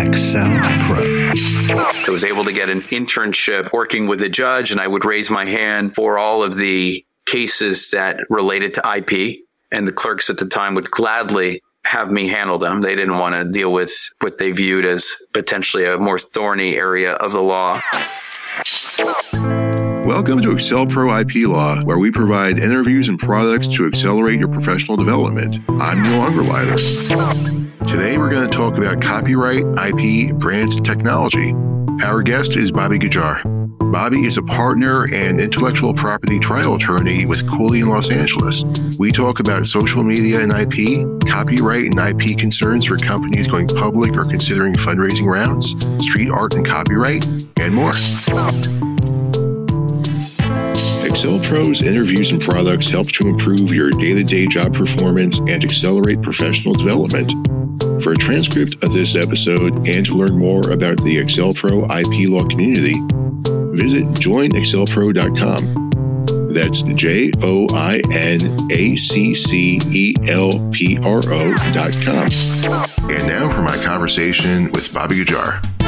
Excel Pro. I was able to get an internship working with a judge, and I would raise my hand for all of the cases that related to IP. And the clerks at the time would gladly have me handle them. They didn't want to deal with what they viewed as potentially a more thorny area of the law. Welcome to AccelPro IP Law, where we provide interviews and products to accelerate your professional development. I'm Neil Ungerleider. Today we're going to talk about copyright, IP, brands, and technology. Our guest is Bobby Ghajar. Bobby is a partner and intellectual property trial attorney with Cooley in Los Angeles. We talk about social media and IP, copyright and IP concerns for companies going public or considering fundraising rounds, street art and copyright, and more. AccelPro's interviews and products help to improve your day to day job performance and accelerate professional development. For a transcript of this episode and to learn more about the AccelPro IP law community, visit joinaccelpro.com. That's J O I N A C C E L P R O.com. And now for my conversation with Bobby Ghajar.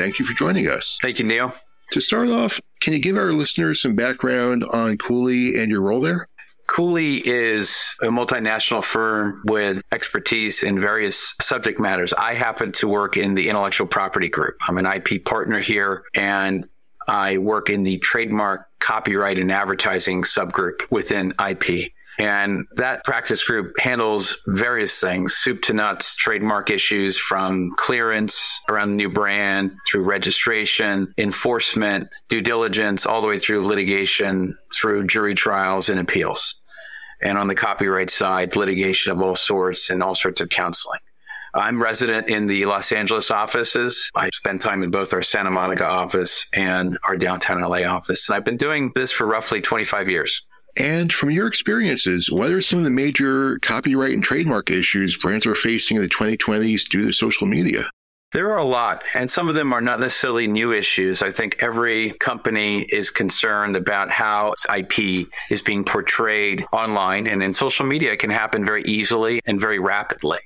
Thank you for joining us. Thank you, Neil. To start off, can you give our listeners some background on Cooley and your role there? Cooley is a multinational firm with expertise in various subject matters. I happen to work in the intellectual property group. I'm an IP partner here and I work in the trademark, copyright, and advertising subgroup within IP. And that practice group handles various things, soup to nuts, trademark issues from clearance around the new brand through registration, enforcement, due diligence, all the way through litigation, through jury trials and appeals. And on the copyright side, litigation of all sorts and all sorts of counseling. I'm resident in the Los Angeles offices. I spend time in both our Santa Monica office and our downtown LA office. And I've been doing this for roughly 25 years. And from your experiences, what are some of the major copyright and trademark issues brands are facing in the 2020s due to social media? There are a lot, and some of them are not necessarily new issues. I think every company is concerned about how IP is being portrayed online, and in social media, it can happen very easily and very rapidly.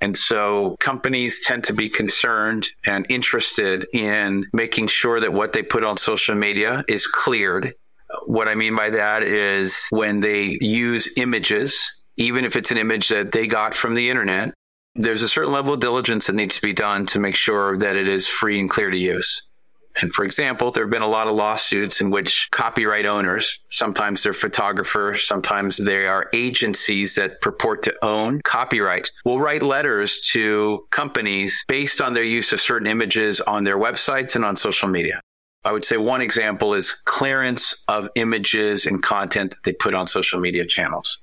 And so companies tend to be concerned and interested in making sure that what they put on social media is cleared what I mean by that is when they use images, even if it's an image that they got from the internet, there's a certain level of diligence that needs to be done to make sure that it is free and clear to use. And for example, there have been a lot of lawsuits in which copyright owners, sometimes they're photographers, sometimes they are agencies that purport to own copyrights, will write letters to companies based on their use of certain images on their websites and on social media. I would say one example is clearance of images and content that they put on social media channels.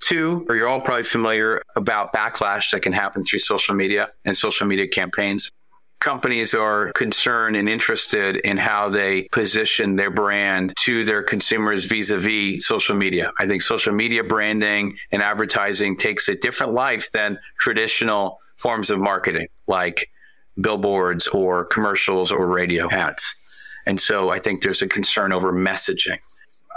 Two, or you're all probably familiar about backlash that can happen through social media and social media campaigns. Companies are concerned and interested in how they position their brand to their consumers vis-a-vis social media. I think social media branding and advertising takes a different life than traditional forms of marketing like billboards or commercials or radio ads. And so I think there's a concern over messaging.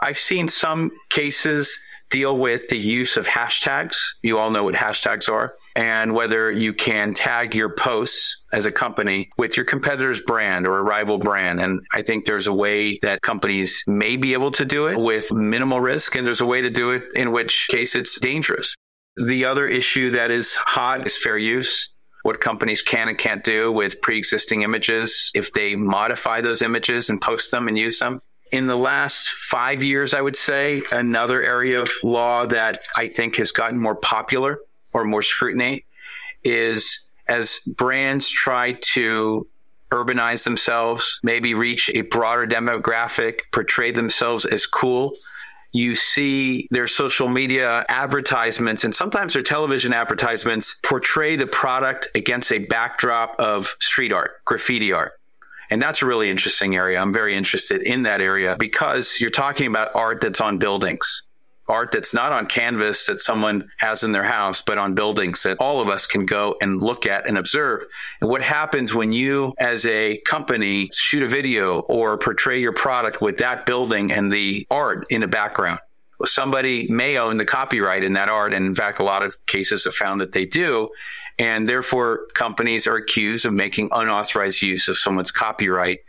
I've seen some cases deal with the use of hashtags. You all know what hashtags are and whether you can tag your posts as a company with your competitor's brand or a rival brand. And I think there's a way that companies may be able to do it with minimal risk. And there's a way to do it in which case it's dangerous. The other issue that is hot is fair use what companies can and can't do with pre-existing images if they modify those images and post them and use them. In the last five years, I would say another area of law that I think has gotten more popular or more scrutiny is as brands try to urbanize themselves, maybe reach a broader demographic, portray themselves as cool you see their social media advertisements and sometimes their television advertisements portray the product against a backdrop of street art, graffiti art. And that's a really interesting area. I'm very interested in that area because you're talking about art that's on buildings art that's not on canvas that someone has in their house, but on buildings that all of us can go and look at and observe. And what happens when you, as a company, shoot a video or portray your product with that building and the art in the background? somebody may own the copyright in that art. And in fact, a lot of cases have found that they do. And therefore, companies are accused of making unauthorized use of someone's copyright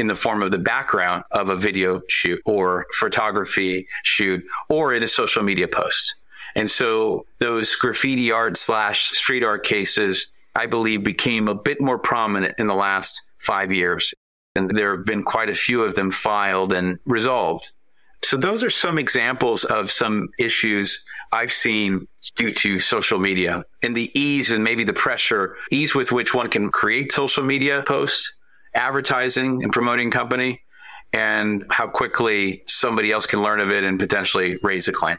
in the form of the background of a video shoot or photography shoot or in a social media post. And so those graffiti art slash street art cases, I believe became a bit more prominent in the last five years. And there have been quite a few of them filed and resolved. So those are some examples of some issues I've seen due to social media and the ease and maybe the pressure, ease with which one can create social media posts, advertising and promoting company, and how quickly somebody else can learn of it and potentially raise a claim.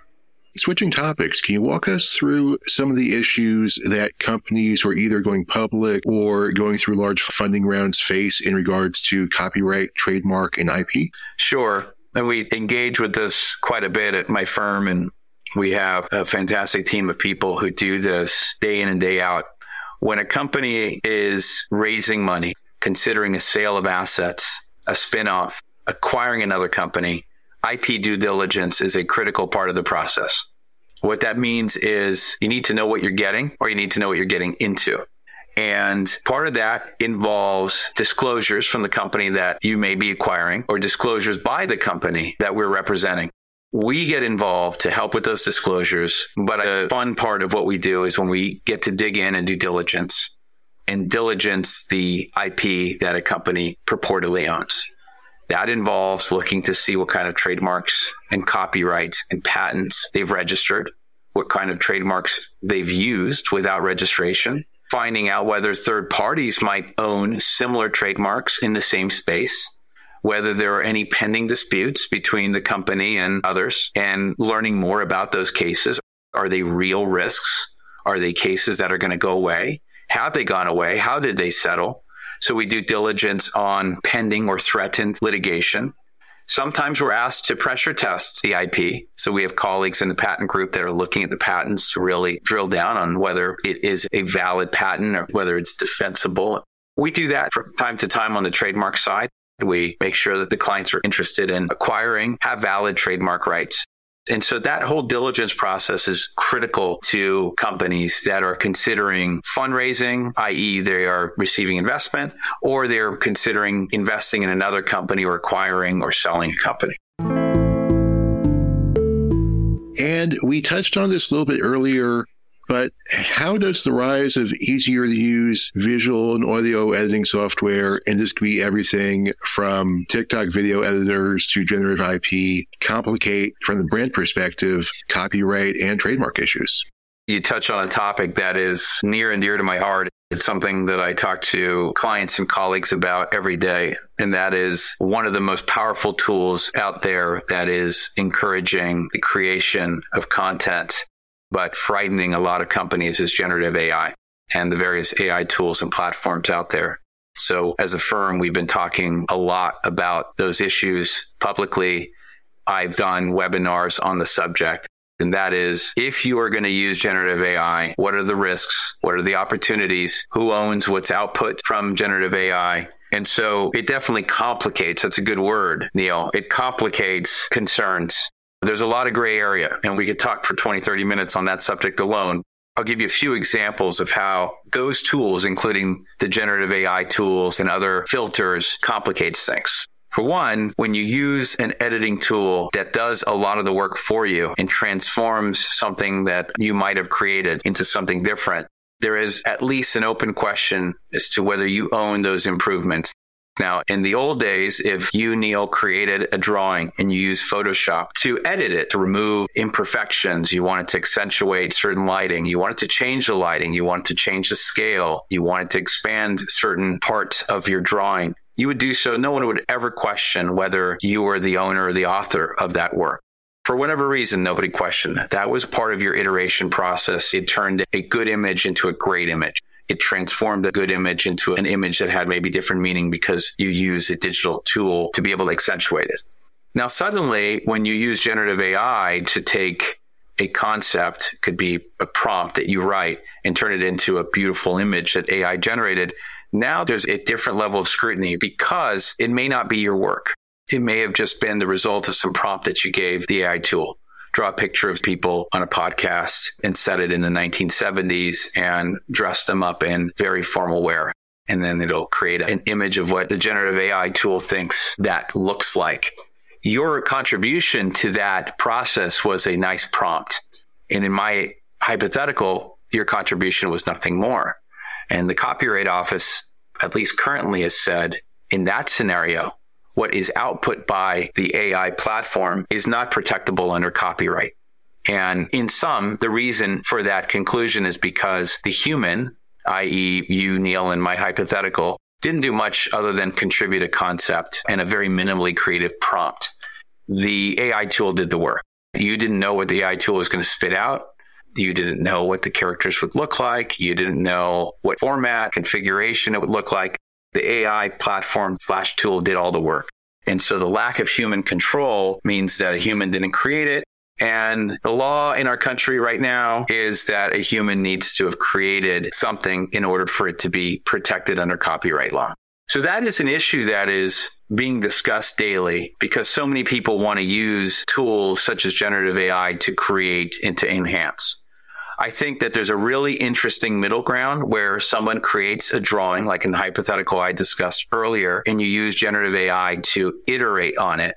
Switching topics, can you walk us through some of the issues that companies who are either going public or going through large funding rounds face in regards to copyright, trademark, and IP? Sure. And we engage with this quite a bit at my firm. And we have a fantastic team of people who do this day in and day out. When a company is raising money, considering a sale of assets, a spinoff, acquiring another company, IP due diligence is a critical part of the process. What that means is you need to know what you're getting or you need to know what you're getting into. And part of that involves disclosures from the company that you may be acquiring or disclosures by the company that we're representing. We get involved to help with those disclosures. But a fun part of what we do is when we get to dig in and do diligence and diligence the IP that a company purportedly owns. That involves looking to see what kind of trademarks and copyrights and patents they've registered, what kind of trademarks they've used without registration, finding out whether third parties might own similar trademarks in the same space, whether there are any pending disputes between the company and others, and learning more about those cases. Are they real risks? Are they cases that are going to go away? Have they gone away? How did they settle? So we do diligence on pending or threatened litigation. Sometimes we're asked to pressure test the IP. So we have colleagues in the patent group that are looking at the patents to really drill down on whether it is a valid patent or whether it's defensible. We do that from time to time on the trademark side. We make sure that the clients are interested in acquiring, have valid trademark rights. And so that whole diligence process is critical to companies that are considering fundraising, i.e., they are receiving investment, or they're considering investing in another company or acquiring or selling a company. And we touched on this a little bit earlier but how does the rise of easier to use visual and audio editing software, and this could be everything from TikTok video editors to generative IP, complicate from the brand perspective copyright and trademark issues? You touch on a topic that is near and dear to my heart. It's something that I talk to clients and colleagues about every day. And that is one of the most powerful tools out there that is encouraging the creation of content but frightening a lot of companies is generative AI and the various AI tools and platforms out there. So as a firm, we've been talking a lot about those issues publicly. I've done webinars on the subject. And that is, if you are going to use generative AI, what are the risks? What are the opportunities? Who owns what's output from generative AI? And so it definitely complicates. That's a good word, Neil. It complicates concerns there's a lot of gray area, and we could talk for 20, 30 minutes on that subject alone. I'll give you a few examples of how those tools, including the generative AI tools and other filters, complicates things. For one, when you use an editing tool that does a lot of the work for you and transforms something that you might have created into something different, there is at least an open question as to whether you own those improvements. Now, in the old days, if you, Neil, created a drawing and you use Photoshop to edit it, to remove imperfections, you wanted to accentuate certain lighting, you wanted to change the lighting, you wanted to change the scale, you wanted to expand certain parts of your drawing, you would do so. No one would ever question whether you were the owner or the author of that work. For whatever reason, nobody questioned that. That was part of your iteration process. It turned a good image into a great image it transformed a good image into an image that had maybe different meaning because you use a digital tool to be able to accentuate it. Now, suddenly, when you use generative AI to take a concept, could be a prompt that you write and turn it into a beautiful image that AI generated. Now there's a different level of scrutiny because it may not be your work. It may have just been the result of some prompt that you gave the AI tool. Draw a picture of people on a podcast and set it in the 1970s and dress them up in very formal wear. And then it'll create an image of what the generative AI tool thinks that looks like. Your contribution to that process was a nice prompt. And in my hypothetical, your contribution was nothing more. And the Copyright Office, at least currently, has said in that scenario, what is output by the AI platform is not protectable under copyright. And in sum, the reason for that conclusion is because the human, i.e., you, Neil, and my hypothetical, didn't do much other than contribute a concept and a very minimally creative prompt. The AI tool did the work. You didn't know what the AI tool was going to spit out. You didn't know what the characters would look like. You didn't know what format, configuration it would look like. The AI platform slash tool did all the work. And so the lack of human control means that a human didn't create it. And the law in our country right now is that a human needs to have created something in order for it to be protected under copyright law. So that is an issue that is being discussed daily because so many people want to use tools such as generative AI to create and to enhance. I think that there's a really interesting middle ground where someone creates a drawing, like in the hypothetical I discussed earlier, and you use generative AI to iterate on it.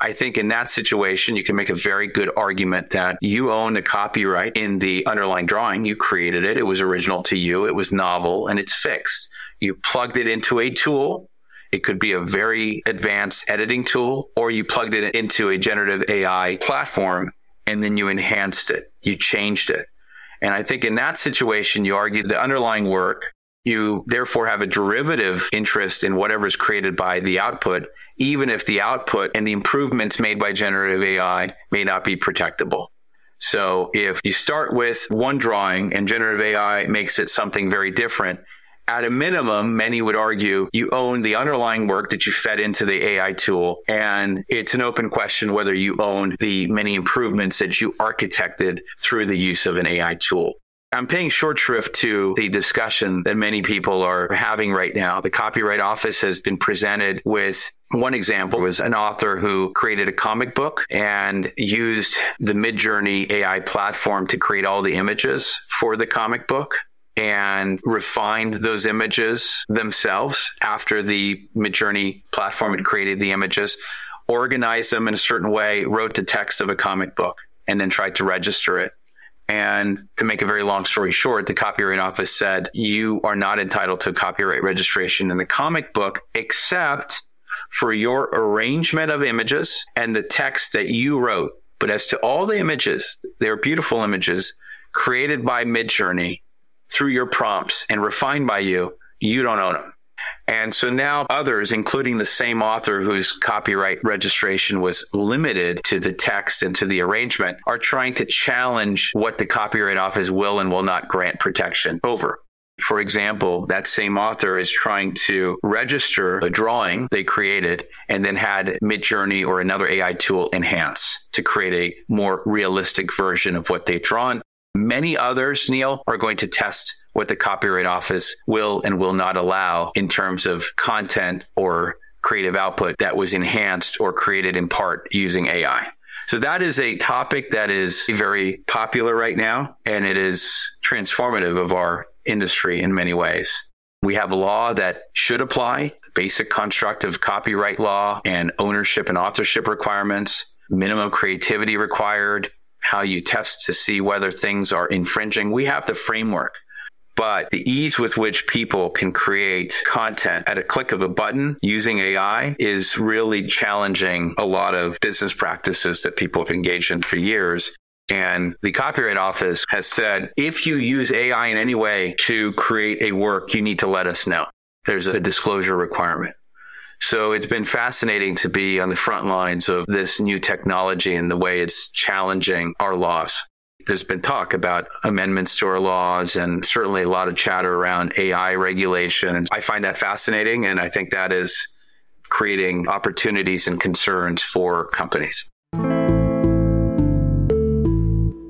I think in that situation, you can make a very good argument that you own the copyright in the underlying drawing. You created it. It was original to you. It was novel and it's fixed. You plugged it into a tool. It could be a very advanced editing tool, or you plugged it into a generative AI platform and then you enhanced it. You changed it. And I think in that situation, you argue the underlying work, you therefore have a derivative interest in whatever is created by the output, even if the output and the improvements made by generative AI may not be protectable. So if you start with one drawing and generative AI makes it something very different, at a minimum, many would argue you own the underlying work that you fed into the AI tool. And it's an open question whether you own the many improvements that you architected through the use of an AI tool. I'm paying short shrift to the discussion that many people are having right now. The Copyright Office has been presented with one example was an author who created a comic book and used the Midjourney AI platform to create all the images for the comic book and refined those images themselves after the Midjourney platform had created the images, organized them in a certain way, wrote the text of a comic book, and then tried to register it. And to make a very long story short, the Copyright Office said, you are not entitled to copyright registration in the comic book except for your arrangement of images and the text that you wrote. But as to all the images, they're beautiful images created by Midjourney through your prompts and refined by you, you don't own them. And so now others, including the same author whose copyright registration was limited to the text and to the arrangement, are trying to challenge what the Copyright Office will and will not grant protection over. For example, that same author is trying to register a drawing they created and then had Midjourney or another AI tool enhance to create a more realistic version of what they've drawn. Many others, Neil, are going to test what the Copyright Office will and will not allow in terms of content or creative output that was enhanced or created in part using AI. So that is a topic that is very popular right now, and it is transformative of our industry in many ways. We have a law that should apply, basic construct of copyright law and ownership and authorship requirements, minimum creativity required, how you test to see whether things are infringing. We have the framework. But the ease with which people can create content at a click of a button using AI is really challenging a lot of business practices that people have engaged in for years. And the Copyright Office has said if you use AI in any way to create a work, you need to let us know. There's a disclosure requirement. So it's been fascinating to be on the front lines of this new technology and the way it's challenging our laws. There's been talk about amendments to our laws and certainly a lot of chatter around AI regulation. And I find that fascinating. And I think that is creating opportunities and concerns for companies.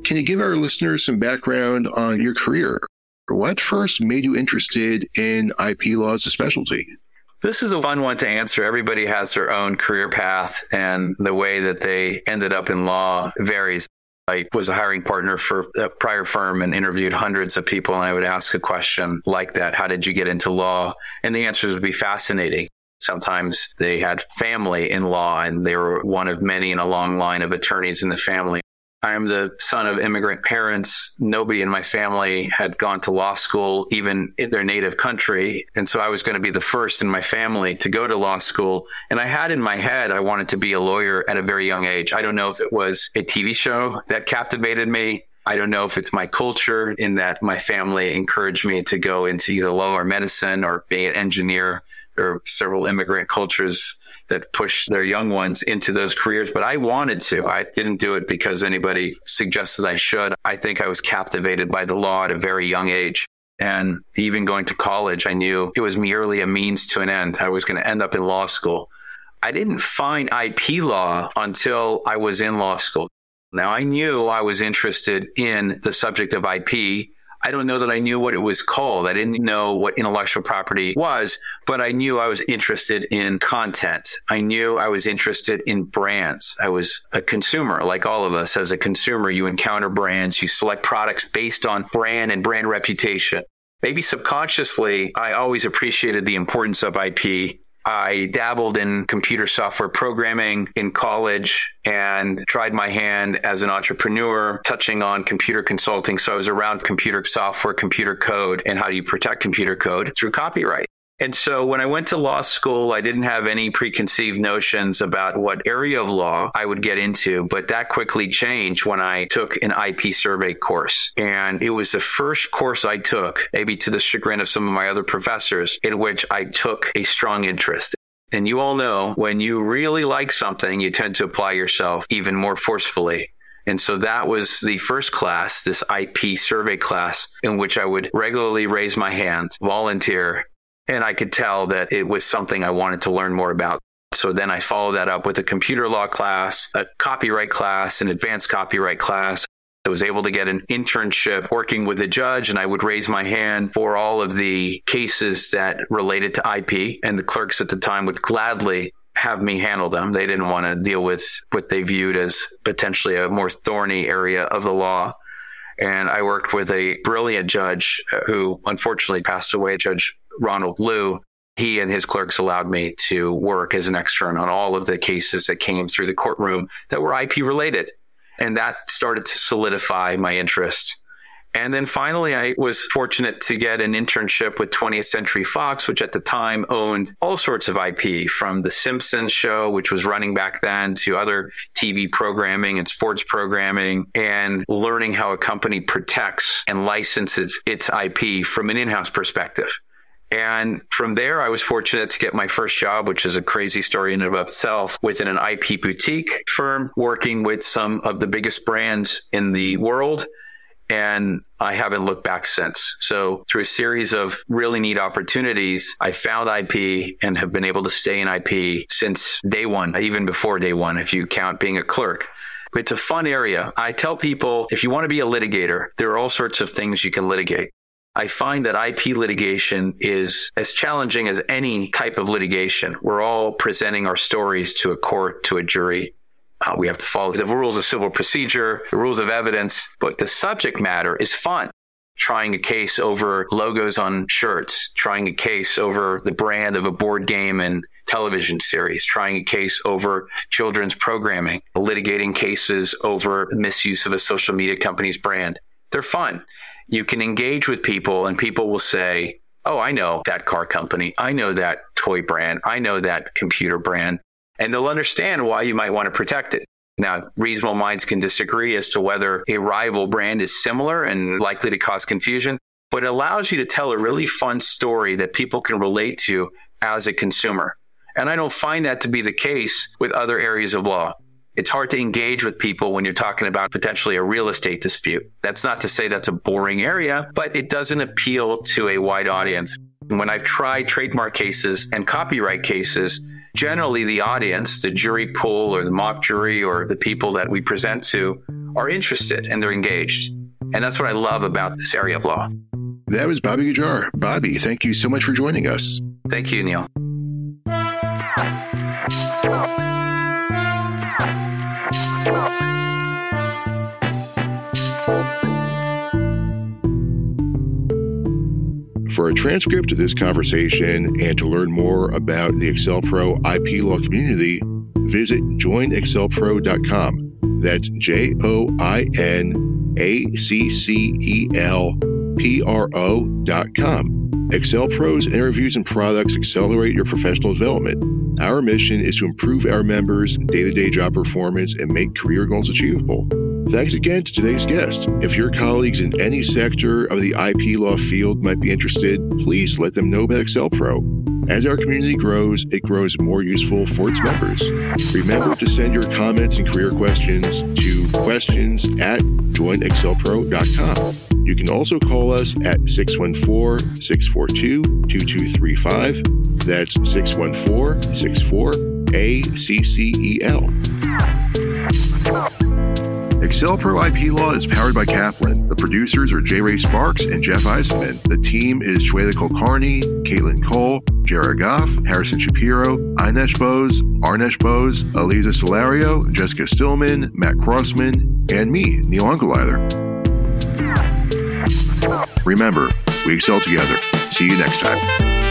can you give our listeners some background on your career? What first made you interested in IP law as a specialty? This is a fun one to answer. Everybody has their own career path, and the way that they ended up in law varies. I was a hiring partner for a prior firm and interviewed hundreds of people, and I would ask a question like that How did you get into law? And the answers would be fascinating. Sometimes they had family in law, and they were one of many in a long line of attorneys in the family. I am the son of immigrant parents. Nobody in my family had gone to law school, even in their native country. And so I was going to be the first in my family to go to law school. And I had in my head, I wanted to be a lawyer at a very young age. I don't know if it was a TV show that captivated me. I don't know if it's my culture in that my family encouraged me to go into either law or medicine or be an engineer. Are several immigrant cultures that push their young ones into those careers, but I wanted to. I didn't do it because anybody suggested I should. I think I was captivated by the law at a very young age. And even going to college, I knew it was merely a means to an end. I was going to end up in law school. I didn't find IP law until I was in law school. Now I knew I was interested in the subject of IP I don't know that I knew what it was called. I didn't know what intellectual property was, but I knew I was interested in content. I knew I was interested in brands. I was a consumer, like all of us. As a consumer, you encounter brands, you select products based on brand and brand reputation. Maybe subconsciously, I always appreciated the importance of IP I dabbled in computer software programming in college and tried my hand as an entrepreneur, touching on computer consulting. So I was around computer software, computer code, and how do you protect computer code through copyright. And so when I went to law school, I didn't have any preconceived notions about what area of law I would get into, but that quickly changed when I took an IP survey course. And it was the first course I took, maybe to the chagrin of some of my other professors, in which I took a strong interest. And you all know when you really like something, you tend to apply yourself even more forcefully. And so that was the first class, this IP survey class, in which I would regularly raise my hand, volunteer, and I could tell that it was something I wanted to learn more about. So then I followed that up with a computer law class, a copyright class, an advanced copyright class. I was able to get an internship working with a judge and I would raise my hand for all of the cases that related to IP and the clerks at the time would gladly have me handle them. They didn't want to deal with what they viewed as potentially a more thorny area of the law. And I worked with a brilliant judge who unfortunately passed away, Judge Ronald Lew, he and his clerks allowed me to work as an extern on all of the cases that came through the courtroom that were IP related. And that started to solidify my interest. And then finally, I was fortunate to get an internship with 20th Century Fox, which at the time owned all sorts of IP from The Simpsons show, which was running back then, to other TV programming and sports programming, and learning how a company protects and licenses its IP from an in house perspective. And from there, I was fortunate to get my first job, which is a crazy story in and of itself, within an IP boutique firm, working with some of the biggest brands in the world. And I haven't looked back since. So through a series of really neat opportunities, I found IP and have been able to stay in IP since day one, even before day one, if you count being a clerk. It's a fun area. I tell people if you want to be a litigator, there are all sorts of things you can litigate. I find that IP litigation is as challenging as any type of litigation. We're all presenting our stories to a court, to a jury. Uh, we have to follow the rules of civil procedure, the rules of evidence, but the subject matter is fun. Trying a case over logos on shirts, trying a case over the brand of a board game and television series, trying a case over children's programming, litigating cases over misuse of a social media company's brand. They're fun you can engage with people and people will say, Oh, I know that car company. I know that toy brand. I know that computer brand. And they'll understand why you might want to protect it. Now, reasonable minds can disagree as to whether a rival brand is similar and likely to cause confusion, but it allows you to tell a really fun story that people can relate to as a consumer. And I don't find that to be the case with other areas of law. It's hard to engage with people when you're talking about potentially a real estate dispute. That's not to say that's a boring area, but it doesn't appeal to a wide audience. When I've tried trademark cases and copyright cases, generally the audience, the jury pool or the mock jury or the people that we present to are interested and they're engaged. And that's what I love about this area of law. That was Bobby Ghajar. Bobby, thank you so much for joining us. Thank you, Neil. For a transcript of this conversation and to learn more about the AccelPro IP law community, visit joinaccelpro.com. That's J O I N A C C E L P R O.com. AccelPro's interviews and products accelerate your professional development. Our mission is to improve our members' day to day job performance and make career goals achievable. Thanks again to today's guest. If your colleagues in any sector of the IP law field might be interested, please let them know about Excel Pro. As our community grows, it grows more useful for its members. Remember to send your comments and career questions to questions at joinaccelpro.com. You can also call us at 614 642 2235. That's 614 64 ACCEL. AccelPro IP Law is powered by Kaplan. The producers are J. Ray Sparks and Jeff Eisenman. The team is Shweta Kulkarni, Caitlin Cole, Jared Goff, Harrison Shapiro, Inesh Bose, Arnesh Bose, Aliza Solario, Jessica Stillman, Matt Crossman, and me, Neil Ungerleider. Remember, we excel together. See you next time.